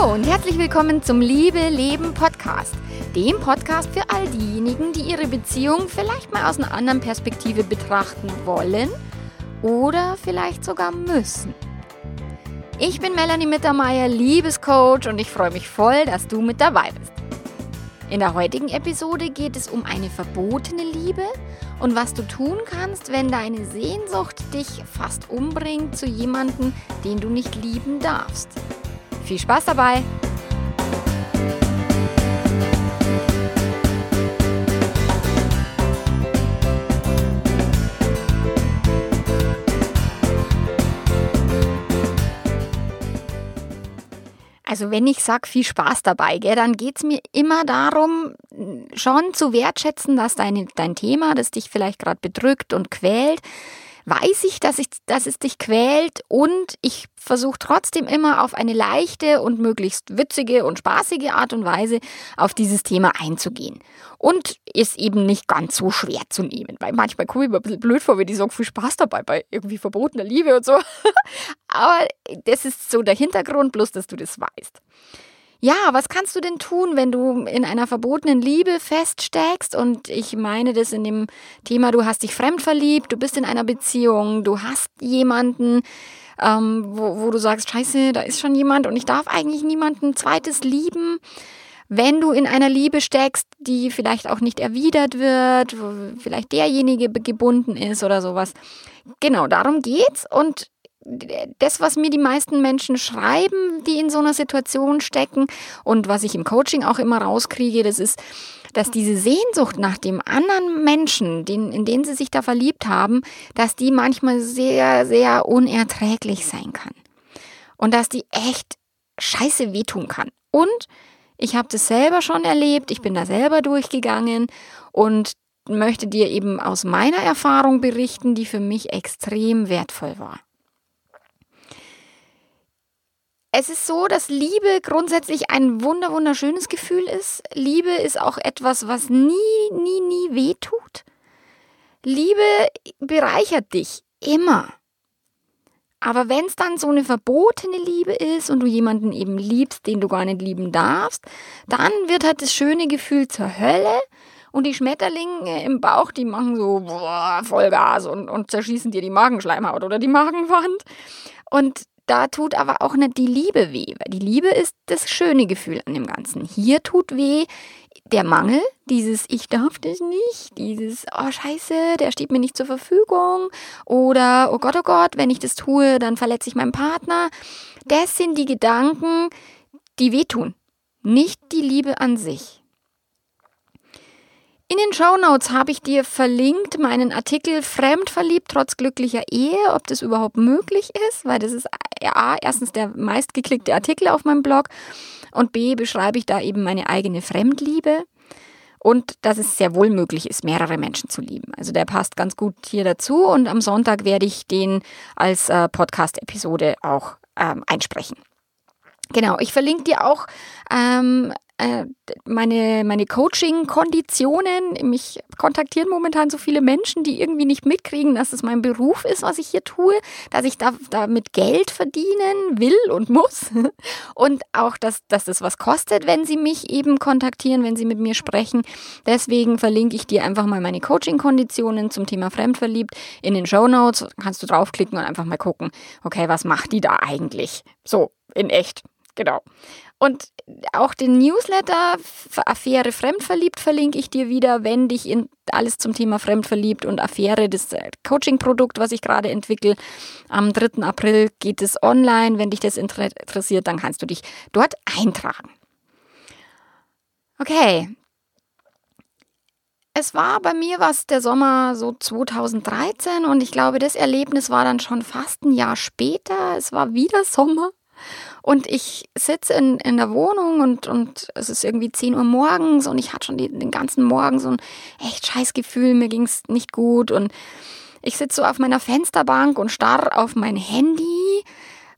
Hallo und herzlich willkommen zum Liebe Leben Podcast, dem Podcast für all diejenigen, die ihre Beziehung vielleicht mal aus einer anderen Perspektive betrachten wollen oder vielleicht sogar müssen. Ich bin Melanie Mittermeier, Liebescoach und ich freue mich voll, dass du mit dabei bist. In der heutigen Episode geht es um eine verbotene Liebe und was du tun kannst, wenn deine Sehnsucht dich fast umbringt zu jemandem, den du nicht lieben darfst. Viel Spaß dabei! Also wenn ich sage viel Spaß dabei, gell, dann geht es mir immer darum, schon zu wertschätzen, dass deine, dein Thema, das dich vielleicht gerade bedrückt und quält, weiß ich, dass, ich, dass es dich quält und ich versuche trotzdem immer auf eine leichte und möglichst witzige und spaßige Art und Weise auf dieses Thema einzugehen. Und ist eben nicht ganz so schwer zu nehmen, weil manchmal komme ich mir ein bisschen blöd vor, wenn ich sage, viel Spaß dabei bei irgendwie verbotener Liebe und so. Aber das ist so der Hintergrund, bloß dass du das weißt. Ja, was kannst du denn tun, wenn du in einer verbotenen Liebe feststeckst? Und ich meine das in dem Thema, du hast dich fremd verliebt, du bist in einer Beziehung, du hast jemanden, ähm, wo, wo du sagst, scheiße, da ist schon jemand und ich darf eigentlich niemanden zweites lieben. Wenn du in einer Liebe steckst, die vielleicht auch nicht erwidert wird, wo vielleicht derjenige gebunden ist oder sowas. Genau, darum geht's. Und das, was mir die meisten Menschen schreiben, die in so einer Situation stecken und was ich im Coaching auch immer rauskriege, das ist, dass diese Sehnsucht nach dem anderen Menschen, den, in den sie sich da verliebt haben, dass die manchmal sehr, sehr unerträglich sein kann. Und dass die echt scheiße wehtun kann. Und ich habe das selber schon erlebt, ich bin da selber durchgegangen und möchte dir eben aus meiner Erfahrung berichten, die für mich extrem wertvoll war. Es ist so, dass Liebe grundsätzlich ein wunder wunderschönes Gefühl ist. Liebe ist auch etwas, was nie, nie, nie wehtut. Liebe bereichert dich immer. Aber wenn es dann so eine verbotene Liebe ist und du jemanden eben liebst, den du gar nicht lieben darfst, dann wird halt das schöne Gefühl zur Hölle und die Schmetterlinge im Bauch, die machen so boah, Vollgas und, und zerschießen dir die Magenschleimhaut oder die Magenwand. Und da tut aber auch nicht die Liebe weh, weil die Liebe ist das schöne Gefühl an dem Ganzen. Hier tut weh der Mangel, dieses Ich darf das nicht, dieses Oh Scheiße, der steht mir nicht zur Verfügung oder Oh Gott, oh Gott, wenn ich das tue, dann verletze ich meinen Partner. Das sind die Gedanken, die wehtun, nicht die Liebe an sich. In den Show Notes habe ich dir verlinkt meinen Artikel Fremdverliebt trotz glücklicher Ehe, ob das überhaupt möglich ist, weil das ist A, erstens der meistgeklickte Artikel auf meinem Blog und B, beschreibe ich da eben meine eigene Fremdliebe und dass es sehr wohl möglich ist, mehrere Menschen zu lieben. Also der passt ganz gut hier dazu und am Sonntag werde ich den als äh, Podcast-Episode auch ähm, einsprechen. Genau, ich verlinke dir auch ähm, äh, meine, meine Coaching-Konditionen. Mich kontaktieren momentan so viele Menschen, die irgendwie nicht mitkriegen, dass es mein Beruf ist, was ich hier tue, dass ich da, damit Geld verdienen will und muss. Und auch, dass, dass das was kostet, wenn sie mich eben kontaktieren, wenn sie mit mir sprechen. Deswegen verlinke ich dir einfach mal meine Coaching-Konditionen zum Thema Fremdverliebt in den Show Notes. Kannst du draufklicken und einfach mal gucken, okay, was macht die da eigentlich? So, in echt. Genau. Und auch den Newsletter Affäre Fremdverliebt verlinke ich dir wieder, wenn dich in alles zum Thema Fremdverliebt und Affäre, das äh, Coaching-Produkt, was ich gerade entwickle. Am 3. April geht es online. Wenn dich das interessiert, dann kannst du dich dort eintragen. Okay. Es war bei mir was der Sommer so 2013 und ich glaube, das Erlebnis war dann schon fast ein Jahr später. Es war wieder Sommer und ich sitze in, in der Wohnung und, und es ist irgendwie 10 Uhr morgens und ich hatte schon die, den ganzen Morgen so ein echt scheiß Gefühl, mir ging es nicht gut. Und ich sitze so auf meiner Fensterbank und starr auf mein Handy,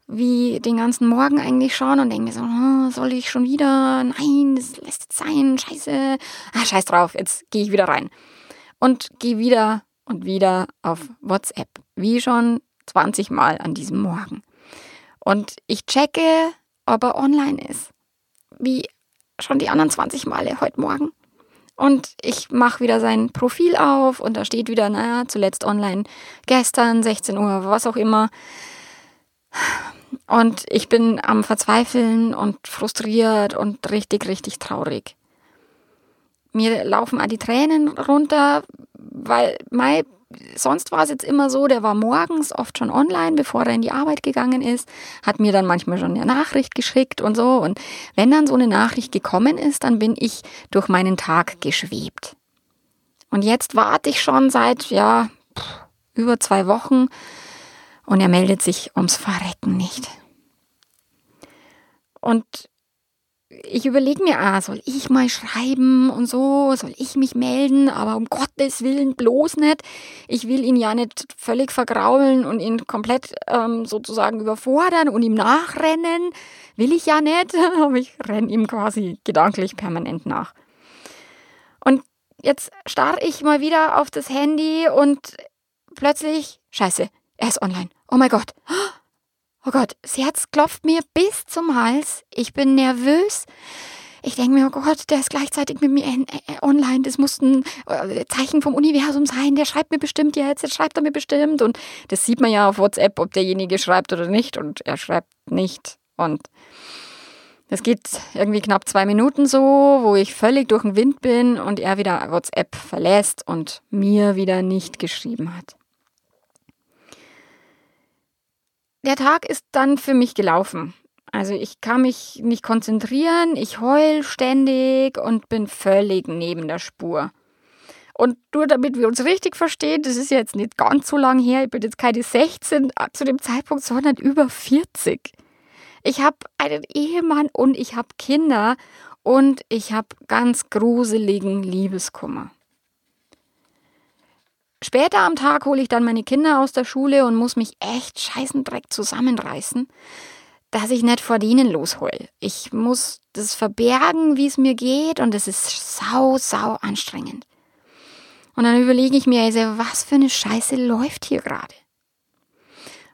wie den ganzen Morgen eigentlich schon und denke mir so, oh, soll ich schon wieder? Nein, das lässt jetzt sein, scheiße. Ah, scheiß drauf, jetzt gehe ich wieder rein. Und gehe wieder und wieder auf WhatsApp, wie schon 20 Mal an diesem Morgen. Und ich checke, ob er online ist. wie schon die anderen 20 Male heute Morgen. Und ich mache wieder sein Profil auf und da steht wieder, naja, zuletzt online gestern, 16 Uhr, was auch immer. Und ich bin am Verzweifeln und frustriert und richtig, richtig traurig. Mir laufen all die Tränen runter, weil mein sonst war es jetzt immer so, der war morgens oft schon online, bevor er in die Arbeit gegangen ist, hat mir dann manchmal schon eine Nachricht geschickt und so. Und wenn dann so eine Nachricht gekommen ist, dann bin ich durch meinen Tag geschwebt. Und jetzt warte ich schon seit, ja, über zwei Wochen und er meldet sich ums Verrecken nicht. Und ich überlege mir, ah, soll ich mal schreiben und so, soll ich mich melden, aber um Gottes Willen bloß nicht. Ich will ihn ja nicht völlig vergraulen und ihn komplett ähm, sozusagen überfordern und ihm nachrennen. Will ich ja nicht, aber ich renne ihm quasi gedanklich permanent nach. Und jetzt starre ich mal wieder auf das Handy und plötzlich, scheiße, er ist online. Oh mein Gott. Oh Gott, das Herz klopft mir bis zum Hals. Ich bin nervös. Ich denke mir, oh Gott, der ist gleichzeitig mit mir äh, online. Das muss ein äh, Zeichen vom Universum sein. Der schreibt mir bestimmt jetzt. Jetzt schreibt er mir bestimmt. Und das sieht man ja auf WhatsApp, ob derjenige schreibt oder nicht. Und er schreibt nicht. Und das geht irgendwie knapp zwei Minuten so, wo ich völlig durch den Wind bin und er wieder WhatsApp verlässt und mir wieder nicht geschrieben hat. Der Tag ist dann für mich gelaufen. Also ich kann mich nicht konzentrieren, ich heul ständig und bin völlig neben der Spur. Und nur damit wir uns richtig verstehen, das ist jetzt nicht ganz so lang her, ich bin jetzt keine 16 zu dem Zeitpunkt, sondern über 40. Ich habe einen Ehemann und ich habe Kinder und ich habe ganz gruseligen Liebeskummer. Später am Tag hole ich dann meine Kinder aus der Schule und muss mich echt scheißendreck zusammenreißen, dass ich nicht vor denen losheul. Ich muss das verbergen, wie es mir geht und es ist sau, sau anstrengend. Und dann überlege ich mir, also, was für eine Scheiße läuft hier gerade.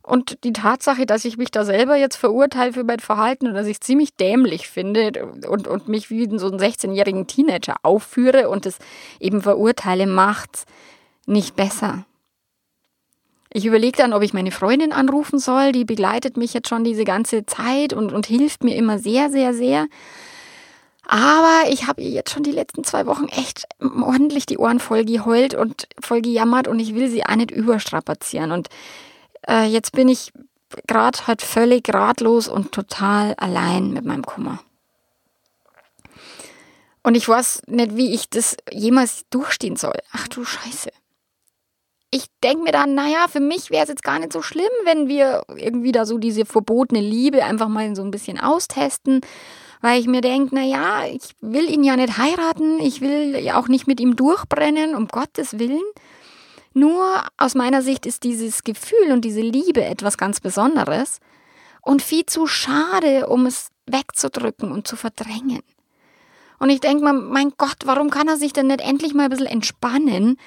Und die Tatsache, dass ich mich da selber jetzt verurteile für mein Verhalten und dass ich ziemlich dämlich finde und, und mich wie so einen 16-jährigen Teenager aufführe und es eben verurteile, macht nicht besser. Ich überlege dann, ob ich meine Freundin anrufen soll. Die begleitet mich jetzt schon diese ganze Zeit und, und hilft mir immer sehr, sehr, sehr. Aber ich habe ihr jetzt schon die letzten zwei Wochen echt ordentlich die Ohren voll geheult und voll gejammert und ich will sie auch nicht überstrapazieren. Und äh, jetzt bin ich gerade halt völlig ratlos und total allein mit meinem Kummer. Und ich weiß nicht, wie ich das jemals durchstehen soll. Ach du Scheiße ich denke mir dann, naja, für mich wäre es jetzt gar nicht so schlimm, wenn wir irgendwie da so diese verbotene Liebe einfach mal so ein bisschen austesten. Weil ich mir denke, naja, ich will ihn ja nicht heiraten, ich will ja auch nicht mit ihm durchbrennen, um Gottes Willen. Nur aus meiner Sicht ist dieses Gefühl und diese Liebe etwas ganz Besonderes und viel zu schade, um es wegzudrücken und zu verdrängen. Und ich denke mir, mein Gott, warum kann er sich denn nicht endlich mal ein bisschen entspannen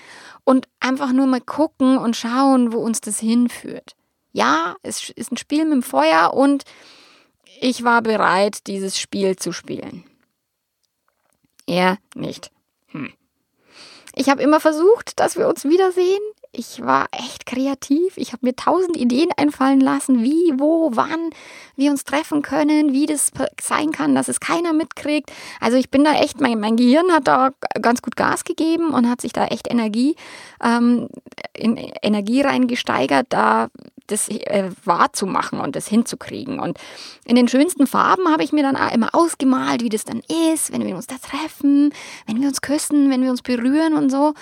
und einfach nur mal gucken und schauen, wo uns das hinführt. Ja, es ist ein Spiel mit dem Feuer und ich war bereit, dieses Spiel zu spielen. Er nicht. Hm. Ich habe immer versucht, dass wir uns wiedersehen. Ich war echt kreativ. Ich habe mir tausend Ideen einfallen lassen, wie, wo, wann wir uns treffen können, wie das sein kann, dass es keiner mitkriegt. Also ich bin da echt, mein, mein Gehirn hat da ganz gut Gas gegeben und hat sich da echt Energie, ähm, in Energie reingesteigert, da das äh, wahrzumachen und das hinzukriegen. Und in den schönsten Farben habe ich mir dann immer ausgemalt, wie das dann ist, wenn wir uns da treffen, wenn wir uns küssen, wenn wir uns berühren und so.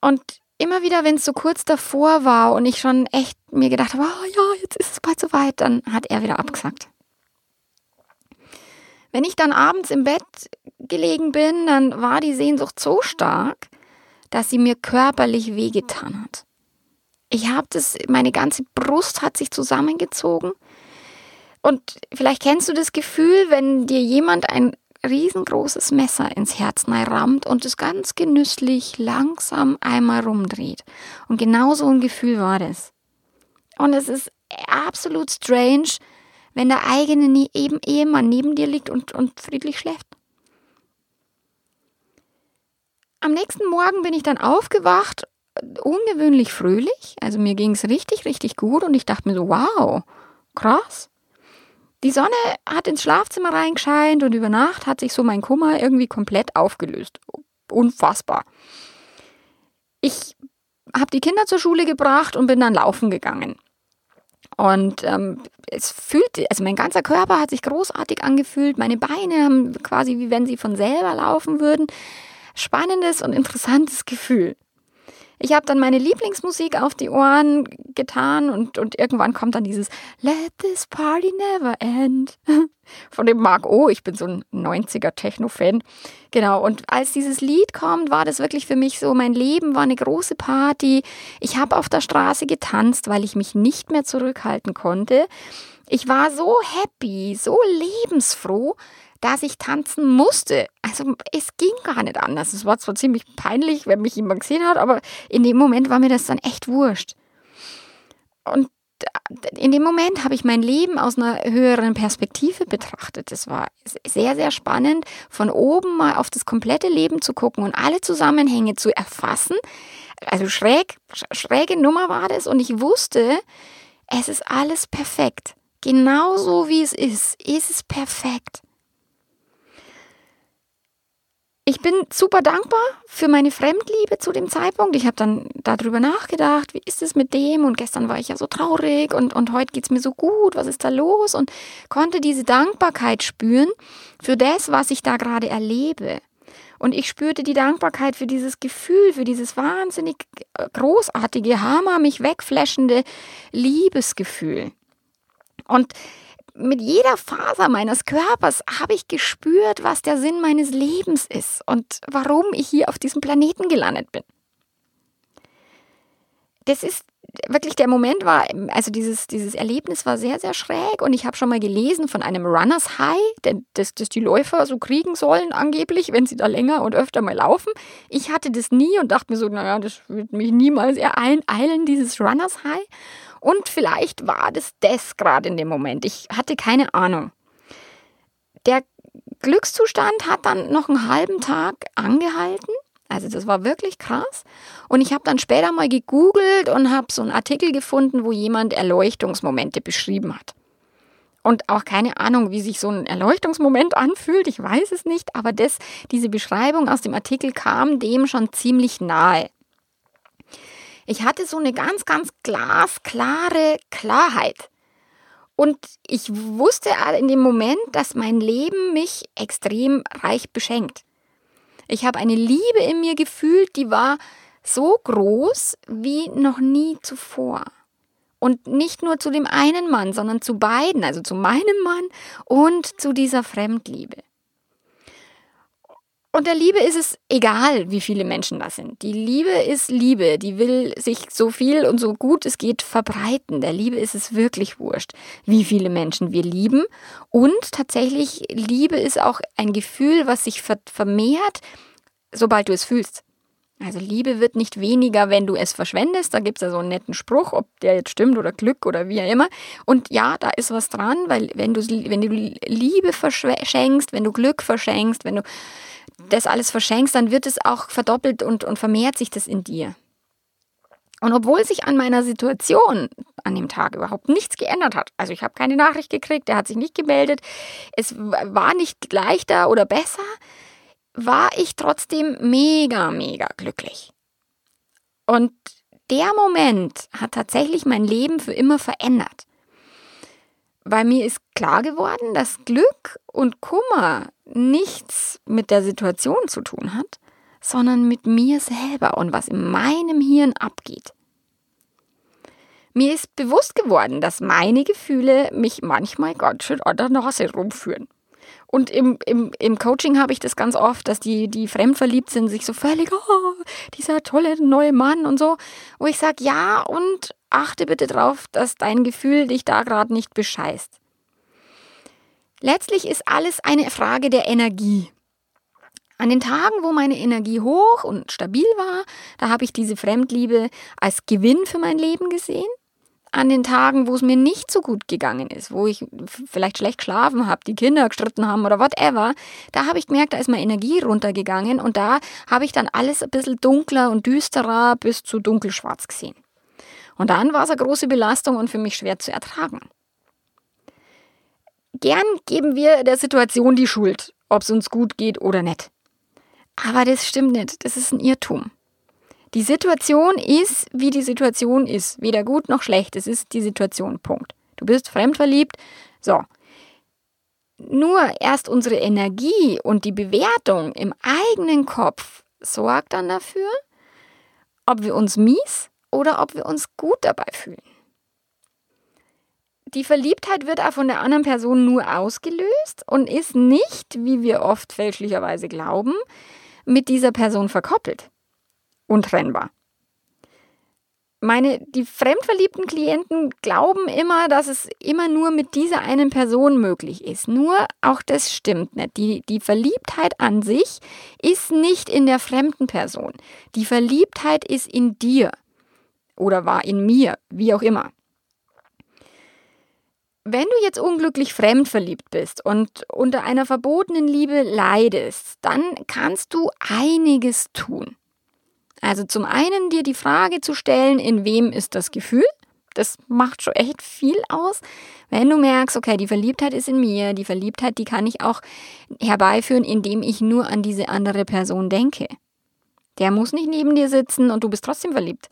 Und immer wieder, wenn es so kurz davor war und ich schon echt mir gedacht habe, oh ja, jetzt ist es bald soweit, dann hat er wieder abgesagt. Wenn ich dann abends im Bett gelegen bin, dann war die Sehnsucht so stark, dass sie mir körperlich wehgetan hat. Ich habe das, meine ganze Brust hat sich zusammengezogen. Und vielleicht kennst du das Gefühl, wenn dir jemand ein riesengroßes Messer ins Herz rammt und es ganz genüsslich langsam einmal rumdreht. Und genau so ein Gefühl war das. Und es ist absolut strange, wenn der eigene ne-, eben Ehemann neben dir liegt und, und friedlich schläft. Am nächsten Morgen bin ich dann aufgewacht, ungewöhnlich fröhlich. Also mir ging es richtig, richtig gut und ich dachte mir so, wow, krass. Die Sonne hat ins Schlafzimmer reingescheint und über Nacht hat sich so mein Kummer irgendwie komplett aufgelöst. Unfassbar. Ich habe die Kinder zur Schule gebracht und bin dann laufen gegangen. Und ähm, es fühlte, also mein ganzer Körper hat sich großartig angefühlt. Meine Beine haben quasi wie wenn sie von selber laufen würden. Spannendes und interessantes Gefühl. Ich habe dann meine Lieblingsmusik auf die Ohren getan und, und irgendwann kommt dann dieses Let this party never end von dem Mark O. Ich bin so ein 90er Techno-Fan. Genau, und als dieses Lied kommt, war das wirklich für mich so, mein Leben war eine große Party. Ich habe auf der Straße getanzt, weil ich mich nicht mehr zurückhalten konnte. Ich war so happy, so lebensfroh, dass ich tanzen musste. Also es ging gar nicht anders. Es war zwar ziemlich peinlich, wenn mich jemand gesehen hat, aber in dem Moment war mir das dann echt wurscht. Und in dem Moment habe ich mein Leben aus einer höheren Perspektive betrachtet. Es war sehr, sehr spannend, von oben mal auf das komplette Leben zu gucken und alle Zusammenhänge zu erfassen. Also schräg, schräge Nummer war das und ich wusste, es ist alles perfekt. Genauso wie es ist, ist es perfekt. Ich bin super dankbar für meine Fremdliebe zu dem Zeitpunkt. Ich habe dann darüber nachgedacht, wie ist es mit dem? Und gestern war ich ja so traurig und, und heute geht es mir so gut, was ist da los? Und konnte diese Dankbarkeit spüren für das, was ich da gerade erlebe. Und ich spürte die Dankbarkeit für dieses Gefühl, für dieses wahnsinnig großartige, hammer mich wegflashende Liebesgefühl. Und mit jeder Faser meines Körpers habe ich gespürt, was der Sinn meines Lebens ist und warum ich hier auf diesem Planeten gelandet bin. Das ist wirklich der Moment war, also dieses, dieses Erlebnis war sehr, sehr schräg und ich habe schon mal gelesen von einem Runners High, das, das die Läufer so kriegen sollen angeblich, wenn sie da länger und öfter mal laufen. Ich hatte das nie und dachte mir so, naja, das wird mich niemals ereilen, dieses Runners High. Und vielleicht war das das gerade in dem Moment. Ich hatte keine Ahnung. Der Glückszustand hat dann noch einen halben Tag angehalten. Also das war wirklich krass. Und ich habe dann später mal gegoogelt und habe so einen Artikel gefunden, wo jemand Erleuchtungsmomente beschrieben hat. Und auch keine Ahnung, wie sich so ein Erleuchtungsmoment anfühlt. Ich weiß es nicht, aber das, diese Beschreibung aus dem Artikel kam dem schon ziemlich nahe. Ich hatte so eine ganz, ganz glasklare Klarheit. Und ich wusste in dem Moment, dass mein Leben mich extrem reich beschenkt. Ich habe eine Liebe in mir gefühlt, die war so groß wie noch nie zuvor. Und nicht nur zu dem einen Mann, sondern zu beiden, also zu meinem Mann und zu dieser Fremdliebe. Und der Liebe ist es egal, wie viele Menschen da sind. Die Liebe ist Liebe. Die will sich so viel und so gut es geht verbreiten. Der Liebe ist es wirklich wurscht, wie viele Menschen wir lieben. Und tatsächlich, Liebe ist auch ein Gefühl, was sich vermehrt, sobald du es fühlst. Also Liebe wird nicht weniger, wenn du es verschwendest. Da gibt es ja so einen netten Spruch, ob der jetzt stimmt oder Glück oder wie auch immer. Und ja, da ist was dran, weil wenn du, wenn du Liebe verschenkst, wenn du Glück verschenkst, wenn du das alles verschenkst, dann wird es auch verdoppelt und, und vermehrt sich das in dir. Und obwohl sich an meiner Situation an dem Tag überhaupt nichts geändert hat, also ich habe keine Nachricht gekriegt, er hat sich nicht gemeldet, es war nicht leichter oder besser, war ich trotzdem mega, mega glücklich. Und der Moment hat tatsächlich mein Leben für immer verändert. Weil mir ist klar geworden, dass Glück und Kummer nichts mit der Situation zu tun hat, sondern mit mir selber und was in meinem Hirn abgeht. Mir ist bewusst geworden, dass meine Gefühle mich manchmal ganz schön an der Nase rumführen. Und im, im, im Coaching habe ich das ganz oft, dass die, die fremdverliebt sind, sich so völlig, oh, dieser tolle neue Mann und so. Wo ich sage, ja, und achte bitte drauf, dass dein Gefühl dich da gerade nicht bescheißt. Letztlich ist alles eine Frage der Energie. An den Tagen, wo meine Energie hoch und stabil war, da habe ich diese Fremdliebe als Gewinn für mein Leben gesehen. an den Tagen, wo es mir nicht so gut gegangen ist, wo ich vielleicht schlecht geschlafen habe, die Kinder gestritten haben oder whatever, da habe ich gemerkt, da ist meine Energie runtergegangen und da habe ich dann alles ein bisschen dunkler und düsterer bis zu dunkelschwarz gesehen. Und dann war es eine große Belastung und für mich schwer zu ertragen. Gern geben wir der Situation die Schuld, ob es uns gut geht oder nicht. Aber das stimmt nicht, das ist ein Irrtum. Die Situation ist, wie die Situation ist. Weder gut noch schlecht. Es ist die Situation. Punkt. Du bist fremdverliebt. So. Nur erst unsere Energie und die Bewertung im eigenen Kopf sorgt dann dafür, ob wir uns mies oder ob wir uns gut dabei fühlen. Die Verliebtheit wird auch von der anderen Person nur ausgelöst und ist nicht, wie wir oft fälschlicherweise glauben, mit dieser Person verkoppelt untrennbar. Meine, die fremdverliebten Klienten glauben immer, dass es immer nur mit dieser einen Person möglich ist. Nur auch das stimmt nicht. Die, die Verliebtheit an sich ist nicht in der fremden Person. Die Verliebtheit ist in dir oder war in mir, wie auch immer. Wenn du jetzt unglücklich fremdverliebt bist und unter einer verbotenen Liebe leidest, dann kannst du einiges tun. Also zum einen dir die Frage zu stellen, in wem ist das Gefühl? Das macht schon echt viel aus. Wenn du merkst, okay, die Verliebtheit ist in mir, die Verliebtheit, die kann ich auch herbeiführen, indem ich nur an diese andere Person denke. Der muss nicht neben dir sitzen und du bist trotzdem verliebt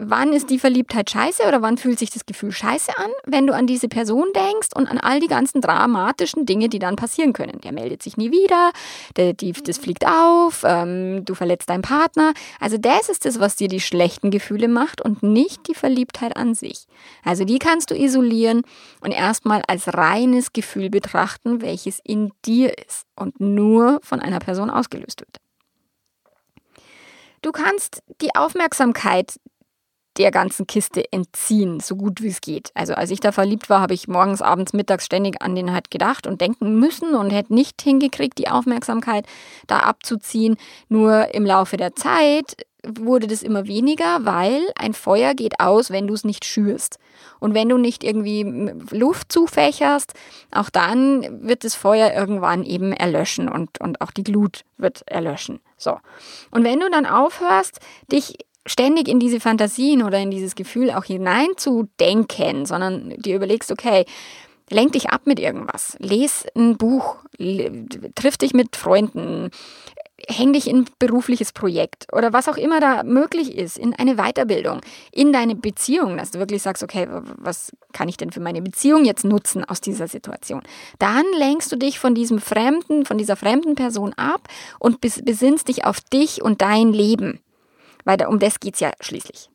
wann ist die Verliebtheit scheiße oder wann fühlt sich das Gefühl scheiße an, wenn du an diese Person denkst und an all die ganzen dramatischen Dinge, die dann passieren können. Der meldet sich nie wieder, der, die, das fliegt auf, ähm, du verletzt deinen Partner. Also das ist das, was dir die schlechten Gefühle macht und nicht die Verliebtheit an sich. Also die kannst du isolieren und erstmal als reines Gefühl betrachten, welches in dir ist und nur von einer Person ausgelöst wird. Du kannst die Aufmerksamkeit der ganzen Kiste entziehen, so gut wie es geht. Also als ich da verliebt war, habe ich morgens, abends, mittags ständig an den halt gedacht und denken müssen und hätte nicht hingekriegt, die Aufmerksamkeit da abzuziehen. Nur im Laufe der Zeit wurde das immer weniger, weil ein Feuer geht aus, wenn du es nicht schürst. Und wenn du nicht irgendwie Luft zufächerst, auch dann wird das Feuer irgendwann eben erlöschen und, und auch die Glut wird erlöschen. So. Und wenn du dann aufhörst, dich ständig in diese Fantasien oder in dieses Gefühl auch hineinzudenken, sondern dir überlegst, okay, lenk dich ab mit irgendwas, les ein Buch, triff dich mit Freunden, häng dich in ein berufliches Projekt oder was auch immer da möglich ist, in eine Weiterbildung, in deine Beziehung, dass du wirklich sagst, okay, was kann ich denn für meine Beziehung jetzt nutzen aus dieser Situation? Dann lenkst du dich von diesem fremden, von dieser fremden Person ab und besinnst dich auf dich und dein Leben weil um das geht es ja schließlich.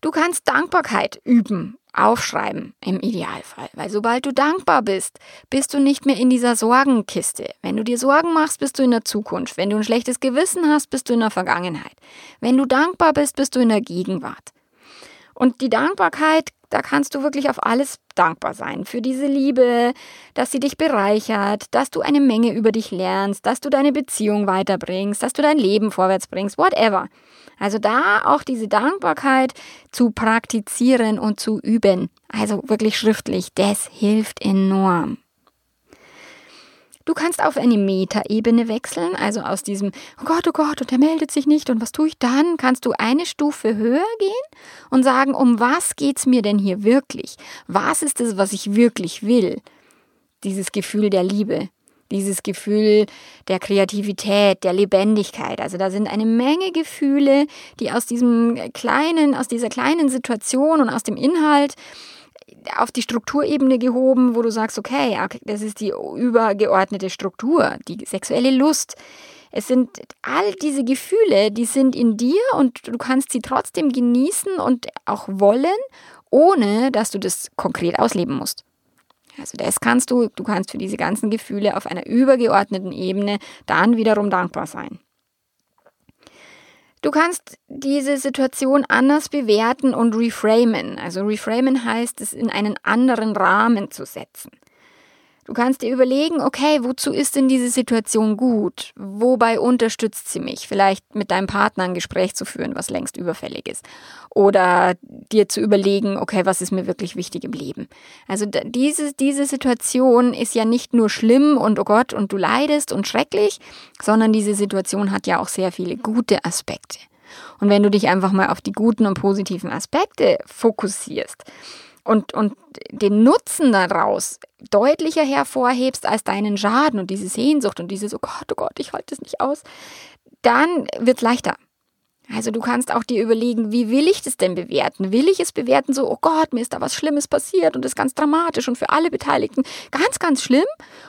Du kannst Dankbarkeit üben, aufschreiben im Idealfall, weil sobald du dankbar bist, bist du nicht mehr in dieser Sorgenkiste. Wenn du dir Sorgen machst, bist du in der Zukunft. Wenn du ein schlechtes Gewissen hast, bist du in der Vergangenheit. Wenn du dankbar bist, bist du in der Gegenwart. Und die Dankbarkeit da kannst du wirklich auf alles dankbar sein. Für diese Liebe, dass sie dich bereichert, dass du eine Menge über dich lernst, dass du deine Beziehung weiterbringst, dass du dein Leben vorwärts bringst, whatever. Also da auch diese Dankbarkeit zu praktizieren und zu üben. Also wirklich schriftlich, das hilft enorm. Du kannst auf eine Metaebene wechseln, also aus diesem, oh Gott, oh Gott, und er meldet sich nicht und was tue ich dann? Kannst du eine Stufe höher gehen und sagen, um was geht's mir denn hier wirklich? Was ist es, was ich wirklich will? Dieses Gefühl der Liebe, dieses Gefühl der Kreativität, der Lebendigkeit. Also da sind eine Menge Gefühle, die aus diesem kleinen, aus dieser kleinen Situation und aus dem Inhalt auf die Strukturebene gehoben, wo du sagst, okay, das ist die übergeordnete Struktur, die sexuelle Lust. Es sind all diese Gefühle, die sind in dir und du kannst sie trotzdem genießen und auch wollen, ohne dass du das konkret ausleben musst. Also das kannst du, du kannst für diese ganzen Gefühle auf einer übergeordneten Ebene dann wiederum dankbar sein. Du kannst diese Situation anders bewerten und reframen. Also reframen heißt es in einen anderen Rahmen zu setzen. Du kannst dir überlegen, okay, wozu ist denn diese Situation gut? Wobei unterstützt sie mich? Vielleicht mit deinem Partner ein Gespräch zu führen, was längst überfällig ist. Oder dir zu überlegen, okay, was ist mir wirklich wichtig im Leben? Also diese, diese Situation ist ja nicht nur schlimm und oh Gott und du leidest und schrecklich, sondern diese Situation hat ja auch sehr viele gute Aspekte. Und wenn du dich einfach mal auf die guten und positiven Aspekte fokussierst, und, und den Nutzen daraus deutlicher hervorhebst als deinen Schaden und diese Sehnsucht und dieses, oh Gott, oh Gott, ich halte es nicht aus, dann wird es leichter. Also du kannst auch dir überlegen, wie will ich das denn bewerten? Will ich es bewerten so, oh Gott, mir ist da was Schlimmes passiert und das ist ganz dramatisch und für alle Beteiligten ganz, ganz schlimm?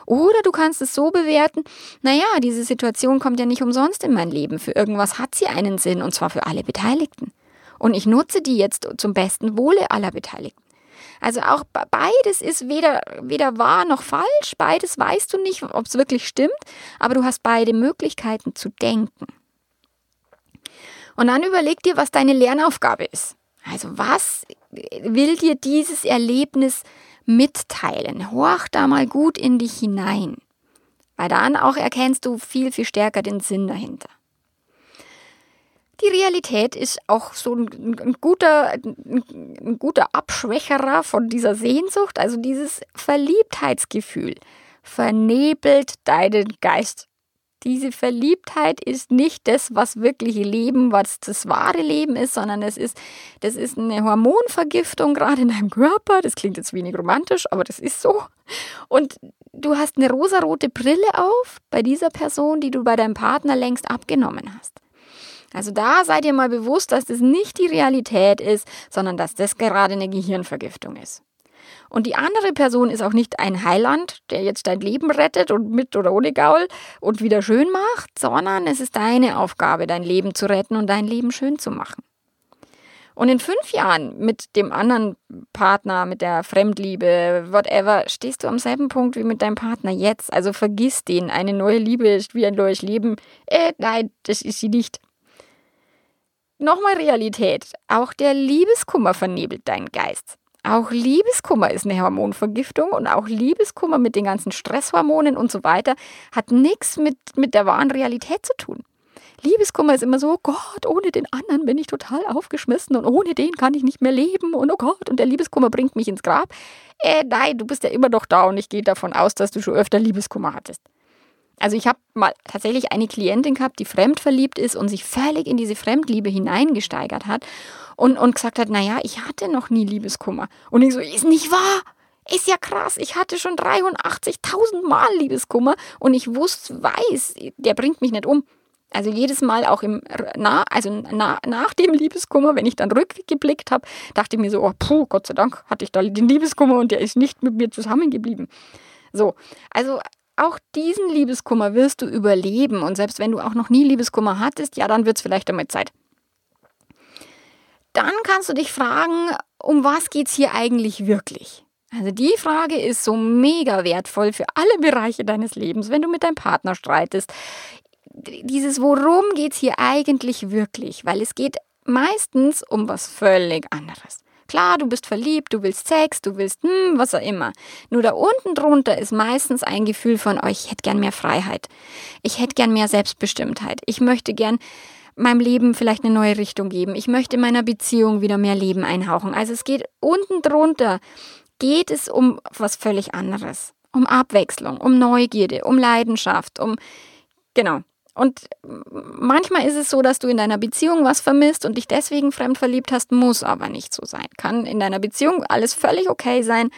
Oder du kannst es so bewerten, naja, diese Situation kommt ja nicht umsonst in mein Leben. Für irgendwas hat sie einen Sinn und zwar für alle Beteiligten. Und ich nutze die jetzt zum besten Wohle aller Beteiligten. Also auch beides ist weder, weder wahr noch falsch, beides weißt du nicht, ob es wirklich stimmt, aber du hast beide Möglichkeiten zu denken. Und dann überleg dir, was deine Lernaufgabe ist. Also was will dir dieses Erlebnis mitteilen? Horch da mal gut in dich hinein, weil dann auch erkennst du viel, viel stärker den Sinn dahinter. Die Realität ist auch so ein, ein, guter, ein guter Abschwächerer von dieser Sehnsucht, also dieses Verliebtheitsgefühl vernebelt deinen Geist. Diese Verliebtheit ist nicht das, was wirkliche Leben, was das wahre Leben ist, sondern es ist, das ist eine Hormonvergiftung gerade in deinem Körper. Das klingt jetzt wenig romantisch, aber das ist so. Und du hast eine rosarote Brille auf bei dieser Person, die du bei deinem Partner längst abgenommen hast. Also da seid ihr mal bewusst, dass das nicht die Realität ist, sondern dass das gerade eine Gehirnvergiftung ist. Und die andere Person ist auch nicht ein Heiland, der jetzt dein Leben rettet und mit oder ohne Gaul und wieder schön macht, sondern es ist deine Aufgabe, dein Leben zu retten und dein Leben schön zu machen. Und in fünf Jahren mit dem anderen Partner, mit der Fremdliebe, whatever, stehst du am selben Punkt wie mit deinem Partner jetzt. Also vergiss den. Eine neue Liebe ist wie ein neues Leben. Äh, nein, das ist sie nicht. Nochmal Realität. Auch der Liebeskummer vernebelt deinen Geist. Auch Liebeskummer ist eine Hormonvergiftung und auch Liebeskummer mit den ganzen Stresshormonen und so weiter hat nichts mit, mit der wahren Realität zu tun. Liebeskummer ist immer so, oh Gott, ohne den anderen bin ich total aufgeschmissen und ohne den kann ich nicht mehr leben und oh Gott, und der Liebeskummer bringt mich ins Grab. Äh, nein, du bist ja immer noch da und ich gehe davon aus, dass du schon öfter Liebeskummer hattest. Also ich habe mal tatsächlich eine Klientin gehabt, die fremdverliebt ist und sich völlig in diese Fremdliebe hineingesteigert hat und, und gesagt hat, naja, ich hatte noch nie Liebeskummer. Und ich so, ist nicht wahr? Ist ja krass, ich hatte schon 83.000 Mal Liebeskummer und ich wusste, weiß, der bringt mich nicht um. Also jedes Mal auch im na, also na, nach dem Liebeskummer, wenn ich dann rückgeblickt habe, dachte ich mir so, oh puh, Gott sei Dank hatte ich da den Liebeskummer und der ist nicht mit mir zusammengeblieben. So, also auch diesen Liebeskummer wirst du überleben. Und selbst wenn du auch noch nie Liebeskummer hattest, ja, dann wird es vielleicht damit Zeit. Dann kannst du dich fragen, um was geht es hier eigentlich wirklich? Also die Frage ist so mega wertvoll für alle Bereiche deines Lebens, wenn du mit deinem Partner streitest. Dieses Worum geht es hier eigentlich wirklich? Weil es geht meistens um was völlig anderes. Klar, du bist verliebt, du willst Sex, du willst, hm, was auch immer. Nur da unten drunter ist meistens ein Gefühl von, oh, ich hätte gern mehr Freiheit. Ich hätte gern mehr Selbstbestimmtheit. Ich möchte gern meinem Leben vielleicht eine neue Richtung geben. Ich möchte meiner Beziehung wieder mehr Leben einhauchen. Also es geht unten drunter, geht es um was völlig anderes. Um Abwechslung, um Neugierde, um Leidenschaft, um, genau, und manchmal ist es so, dass du in deiner Beziehung was vermisst und dich deswegen fremd verliebt hast, muss aber nicht so sein. Kann in deiner Beziehung alles völlig okay sein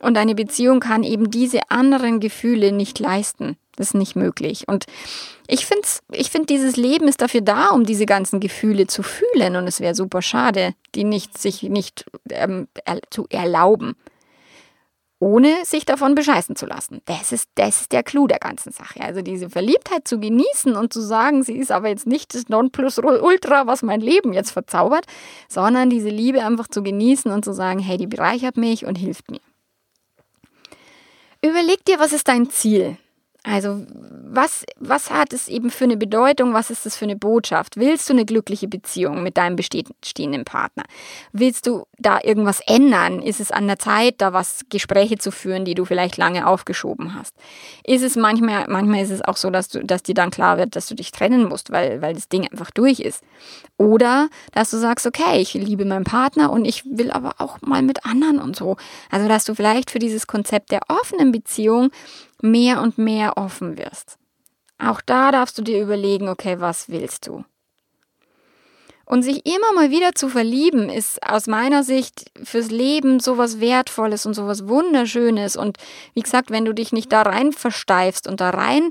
und deine Beziehung kann eben diese anderen Gefühle nicht leisten. Das ist nicht möglich. Und ich finde, ich find, dieses Leben ist dafür da, um diese ganzen Gefühle zu fühlen. Und es wäre super schade, die nicht, sich nicht ähm, er, zu erlauben ohne sich davon bescheißen zu lassen. Das ist, das ist der Clou der ganzen Sache. Also diese Verliebtheit zu genießen und zu sagen, sie ist aber jetzt nicht das Nonplusultra, was mein Leben jetzt verzaubert, sondern diese Liebe einfach zu genießen und zu sagen, hey, die bereichert mich und hilft mir. Überleg dir, was ist dein Ziel? Also was, was hat es eben für eine Bedeutung? Was ist das für eine Botschaft? Willst du eine glückliche Beziehung mit deinem bestehenden Partner? Willst du da irgendwas ändern? Ist es an der Zeit, da was Gespräche zu führen, die du vielleicht lange aufgeschoben hast? Ist es manchmal, manchmal ist es auch so, dass du, dass dir dann klar wird, dass du dich trennen musst, weil, weil das Ding einfach durch ist. Oder dass du sagst, okay, ich liebe meinen Partner und ich will aber auch mal mit anderen und so. Also dass du vielleicht für dieses Konzept der offenen Beziehung mehr und mehr offen wirst. Auch da darfst du dir überlegen, okay, was willst du? Und sich immer mal wieder zu verlieben, ist aus meiner Sicht fürs Leben sowas Wertvolles und sowas Wunderschönes. Und wie gesagt, wenn du dich nicht da rein versteifst und da rein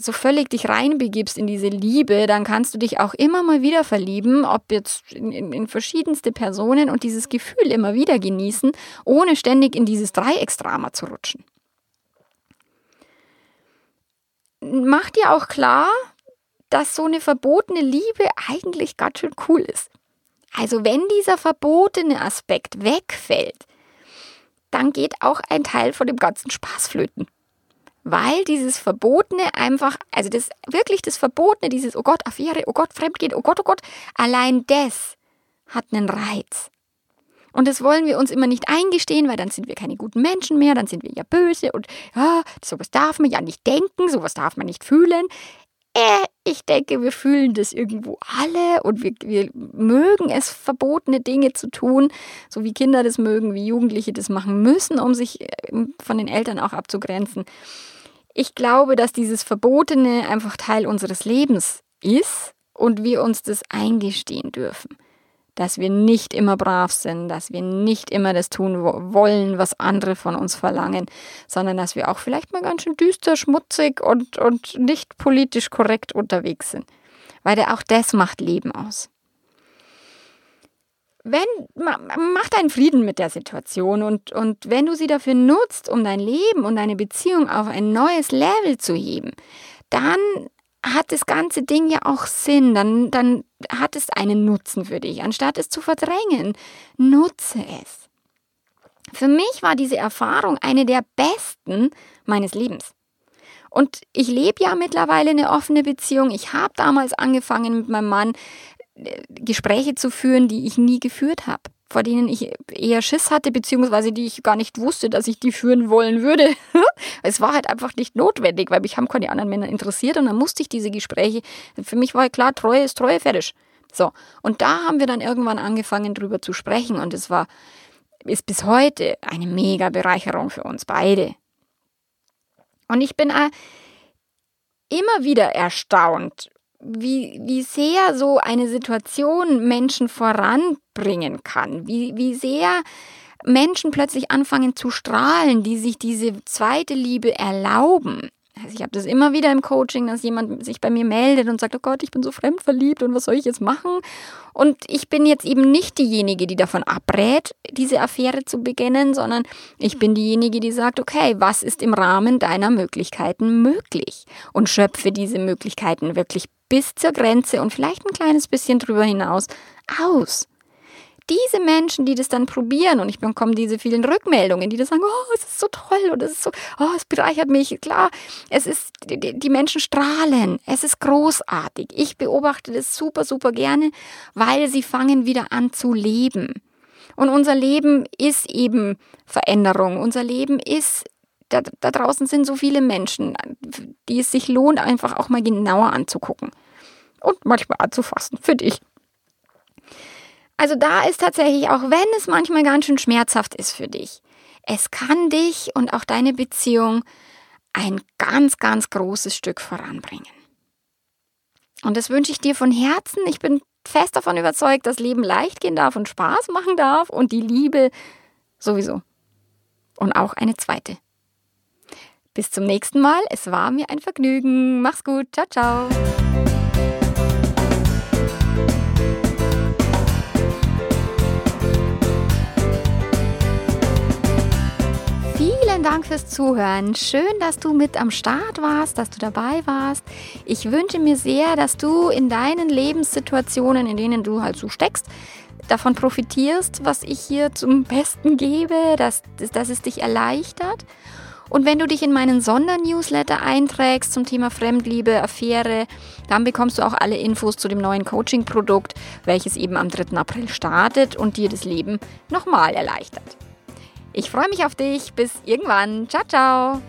so völlig dich reinbegibst in diese Liebe, dann kannst du dich auch immer mal wieder verlieben, ob jetzt in, in, in verschiedenste Personen und dieses Gefühl immer wieder genießen, ohne ständig in dieses Dreiecksdrama zu rutschen. Mach dir auch klar, dass so eine verbotene Liebe eigentlich ganz schön cool ist. Also wenn dieser verbotene Aspekt wegfällt, dann geht auch ein Teil von dem ganzen Spaß flöten. Weil dieses Verbotene einfach, also das wirklich das Verbotene, dieses Oh Gott, Affäre, Oh Gott, Fremdgehen, Oh Gott, Oh Gott, allein das hat einen Reiz. Und das wollen wir uns immer nicht eingestehen, weil dann sind wir keine guten Menschen mehr, dann sind wir ja böse und ja, sowas darf man ja nicht denken, sowas darf man nicht fühlen. Äh, ich denke, wir fühlen das irgendwo alle und wir, wir mögen es, verbotene Dinge zu tun, so wie Kinder das mögen, wie Jugendliche das machen müssen, um sich äh, von den Eltern auch abzugrenzen. Ich glaube, dass dieses Verbotene einfach Teil unseres Lebens ist und wir uns das eingestehen dürfen dass wir nicht immer brav sind, dass wir nicht immer das tun wollen, was andere von uns verlangen, sondern dass wir auch vielleicht mal ganz schön düster, schmutzig und, und nicht politisch korrekt unterwegs sind. Weil auch das macht Leben aus. Wenn, mach deinen Frieden mit der Situation und, und wenn du sie dafür nutzt, um dein Leben und deine Beziehung auf ein neues Level zu heben, dann hat das ganze Ding ja auch Sinn, dann, dann hat es einen Nutzen für dich. Anstatt es zu verdrängen, nutze es. Für mich war diese Erfahrung eine der besten meines Lebens. Und ich lebe ja mittlerweile eine offene Beziehung. Ich habe damals angefangen mit meinem Mann äh, Gespräche zu führen, die ich nie geführt habe vor denen ich eher Schiss hatte, beziehungsweise die ich gar nicht wusste, dass ich die führen wollen würde. es war halt einfach nicht notwendig, weil mich haben keine anderen Männer interessiert und dann musste ich diese Gespräche, für mich war klar, Treue ist Treue, fertig. So, und da haben wir dann irgendwann angefangen drüber zu sprechen und es war, ist bis heute eine mega Bereicherung für uns beide. Und ich bin immer wieder erstaunt, wie, wie sehr so eine Situation Menschen voranbringen kann, wie, wie sehr Menschen plötzlich anfangen zu strahlen, die sich diese zweite Liebe erlauben. Also ich habe das immer wieder im Coaching, dass jemand sich bei mir meldet und sagt, oh Gott, ich bin so fremdverliebt und was soll ich jetzt machen? Und ich bin jetzt eben nicht diejenige, die davon abrät, diese Affäre zu beginnen, sondern ich bin diejenige, die sagt, okay, was ist im Rahmen deiner Möglichkeiten möglich? Und schöpfe diese Möglichkeiten wirklich bis zur Grenze und vielleicht ein kleines bisschen drüber hinaus aus diese Menschen, die das dann probieren und ich bekomme diese vielen Rückmeldungen, die das sagen, oh, es ist so toll und es ist so, oh, es bereichert mich. Klar, es ist, die, die Menschen strahlen. Es ist großartig. Ich beobachte das super, super gerne, weil sie fangen wieder an zu leben. Und unser Leben ist eben Veränderung. Unser Leben ist da, da, draußen sind so viele Menschen, die es sich lohnt, einfach auch mal genauer anzugucken. Und manchmal anzufassen, für dich. Also da ist tatsächlich, auch wenn es manchmal ganz schön schmerzhaft ist für dich, es kann dich und auch deine Beziehung ein ganz, ganz großes Stück voranbringen. Und das wünsche ich dir von Herzen. Ich bin fest davon überzeugt, dass Leben leicht gehen darf und Spaß machen darf und die Liebe sowieso. Und auch eine zweite. Bis zum nächsten Mal. Es war mir ein Vergnügen. Mach's gut. Ciao, ciao. Vielen Dank fürs Zuhören. Schön, dass du mit am Start warst, dass du dabei warst. Ich wünsche mir sehr, dass du in deinen Lebenssituationen, in denen du halt so steckst, davon profitierst, was ich hier zum Besten gebe, dass, dass es dich erleichtert. Und wenn du dich in meinen Sondernewsletter einträgst zum Thema Fremdliebe, Affäre, dann bekommst du auch alle Infos zu dem neuen Coaching-Produkt, welches eben am 3. April startet und dir das Leben nochmal erleichtert. Ich freue mich auf dich. Bis irgendwann. Ciao, ciao.